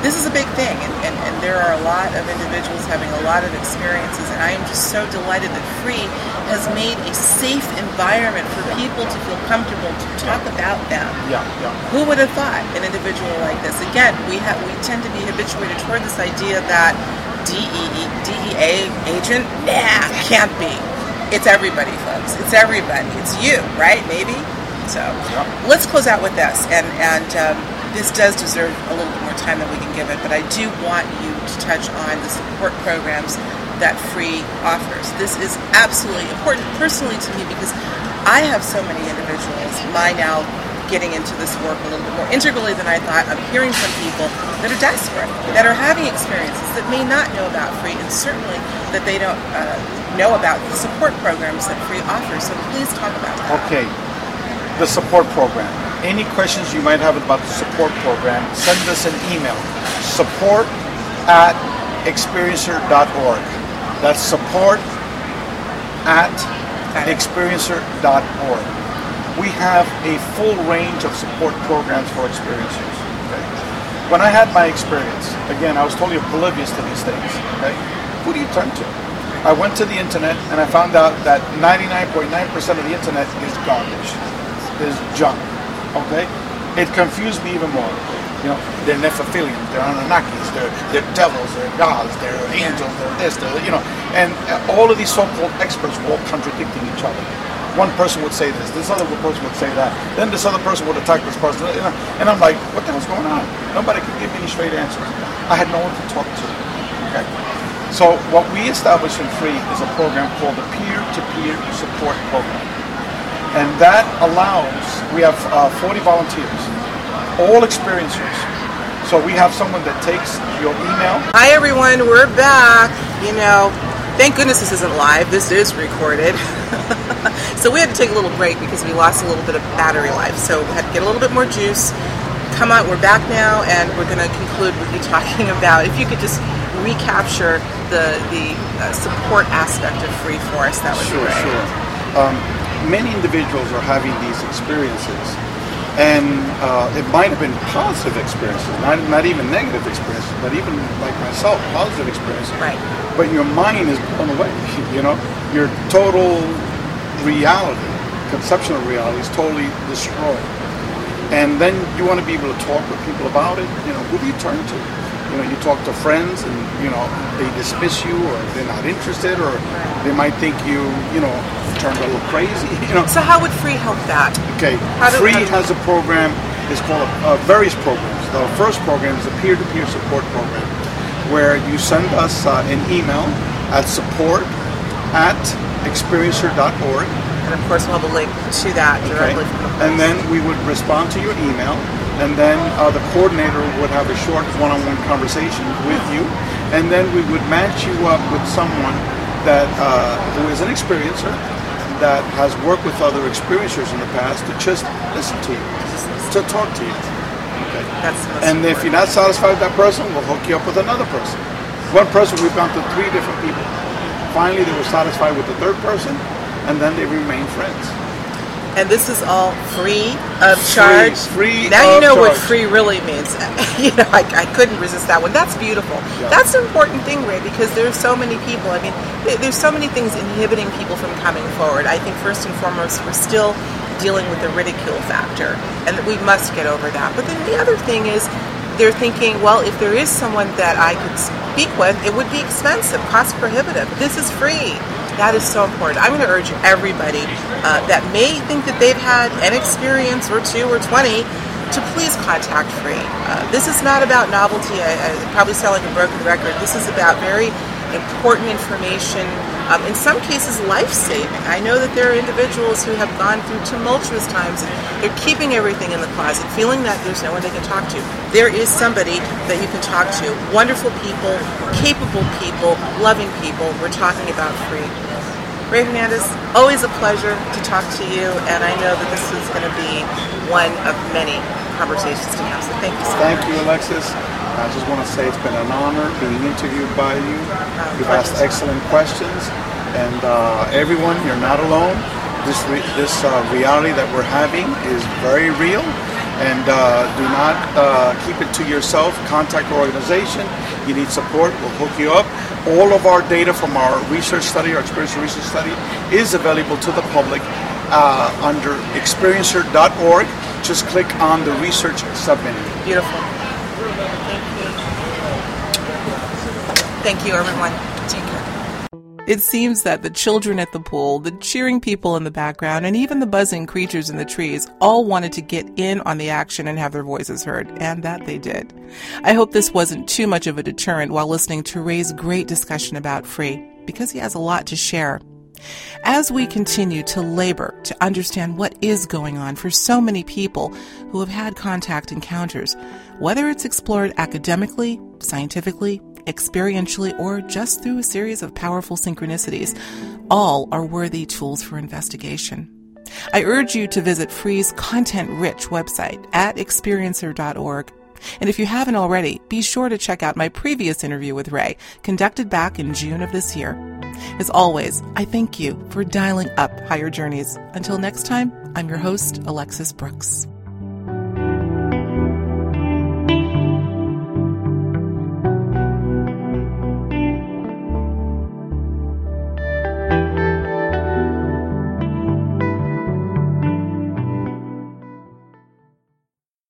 this is a big thing, and, and, and there are a lot of individuals having a lot of experiences, and I am just so delighted that Free has made a safe environment for people to feel comfortable to talk about them. Yeah, yeah. Who would have thought an individual like this? Again, we have we tend to be habituated toward this idea that DEE, DEA agent, nah, can't be. It's everybody, folks. It's everybody. It's you, right? Maybe. So Yeah. let's close out with this, and and um, this does deserve a little bit more time than we can give it. But I do want you to touch on the support programs that Free offers. This is absolutely important personally to me because I have so many individuals. My now getting into this work a little bit more integrally than I thought. I'm hearing from people that are desperate, that are having experiences that may not know about Free, and certainly that they don't uh, know about the support programs that Free offers. So please talk about that. Okay. The support program. Any questions you might have about the support program, send us an email. Support at experiencer.org. That's support at experiencer.org. We have a full range of support programs for experiencers. Okay? When I had my experience, again, I was totally oblivious to these things. Okay? Who do you turn to? I went to the internet and I found out that 99.9% of the internet is garbage, is junk. Okay? It confused me even more. You know, they're Nephilims, they're Anunnakis, they're, they're devils, they're gods, they're angels, they're this, they're, you know, and all of these so-called experts were all contradicting each other. One person would say this, this other person would say that, then this other person would attack this person, you know, and I'm like, what the hell's going on? Nobody could give me any straight answers. I had no one to talk to. Okay. So what we established in Free is a program called the Peer-to-Peer Support Program. And that allows, we have uh, 40 volunteers, all experiencers. So we have someone that takes your email, Hi everyone, we're back. You know, thank goodness this isn't live. This is recorded. so we had to take a little break because we lost a little bit of battery life. So we had to get a little bit more juice. Come out, we're back now, and we're going to conclude with you talking about if you could just recapture the the uh, support aspect of free for us, that would sure, be great. Sure, um, many individuals are having these experiences, and uh, it might have been positive experiences, not, not even negative experiences, but even like myself, positive experiences. Right. But your mind is blown away. You know, your total reality, conception of reality, is totally destroyed. And then you want to be able to talk with people about it. You know, who do you turn to? You know, you talk to friends, and you know they dismiss you, or they're not interested, or they might think you, you know, turned a little crazy. You know. So how would Free help that? Okay, How do- Free has a program. It's called uh, various programs. The first program is a peer-to-peer support program, where you send us uh, an email at support at experiencer.org. And of course, we'll have a link to that Okay. directly from the And then we would respond to your email, and then uh, the coordinator would have a short one-on-one conversation with you, and then we would match you up with someone that uh, who is an experiencer that has worked with other experiencers in the past to just listen to you, to talk to you. Okay. That's the most And if you're not satisfied with that person, we'll hook you up with another person. One person, we've gone to three different people. Finally, they were satisfied with the third person, and then they remain friends. And this is all free of charge. free Now you know what free really means. you know, I, I couldn't resist that one. That's beautiful. Yeah. That's an important thing, Ray, because there's so many people. I mean, there's so many things inhibiting people from coming forward. I think first and foremost, we're still dealing with the ridicule factor, and we must get over that. But then the other thing is, they're thinking, well, if there is someone that I could speak with, it would be expensive, cost prohibitive. This is free. That is so important. I'm going to urge everybody uh, that may think that they've had an experience or two or 20 to please contact free. Uh, this is not about novelty. I, I probably sound like a broken record. This is about very important information, um, in some cases life saving. I know that there are individuals who have gone through tumultuous times and they're keeping everything in the closet, feeling that there's no one they can talk to. There is somebody that you can talk to. Wonderful people, capable people, loving people. We're talking about free. Ray Hernandez, always a pleasure to talk to you, and I know that this is going to be one of many conversations to have. So thank you so Thank much. you, Alexis. I just want to say it's been an honor being interviewed by you. You've asked excellent questions, and uh, everyone, you're not alone. This re- this uh, reality that we're having is very real, and uh, do not uh, keep it to yourself. Contact our organization. You need support, we'll hook you up. All of our data from our research study, our experiential research study, is available to the public uh, under experiencer.org. Just click on the research submenu. Beautiful. Thank you, everyone. It seems that the children at the pool, the cheering people in the background, and even the buzzing creatures in the trees all wanted to get in on the action and have their voices heard, and that they did. I hope this wasn't too much of a deterrent while listening to Ray's great discussion about free, because he has a lot to share. As we continue to labor to understand what is going on for so many people who have had contact encounters, whether it's explored academically, scientifically, experientially, or just through a series of powerful synchronicities, all are worthy tools for investigation. I urge you to visit Free's content rich website at experiencer.org. And if you haven't already, be sure to check out my previous interview with Ray, conducted back in June of this year. As always, I thank you for dialing up higher journeys. Until next time, I'm your host, Alexis Brooks.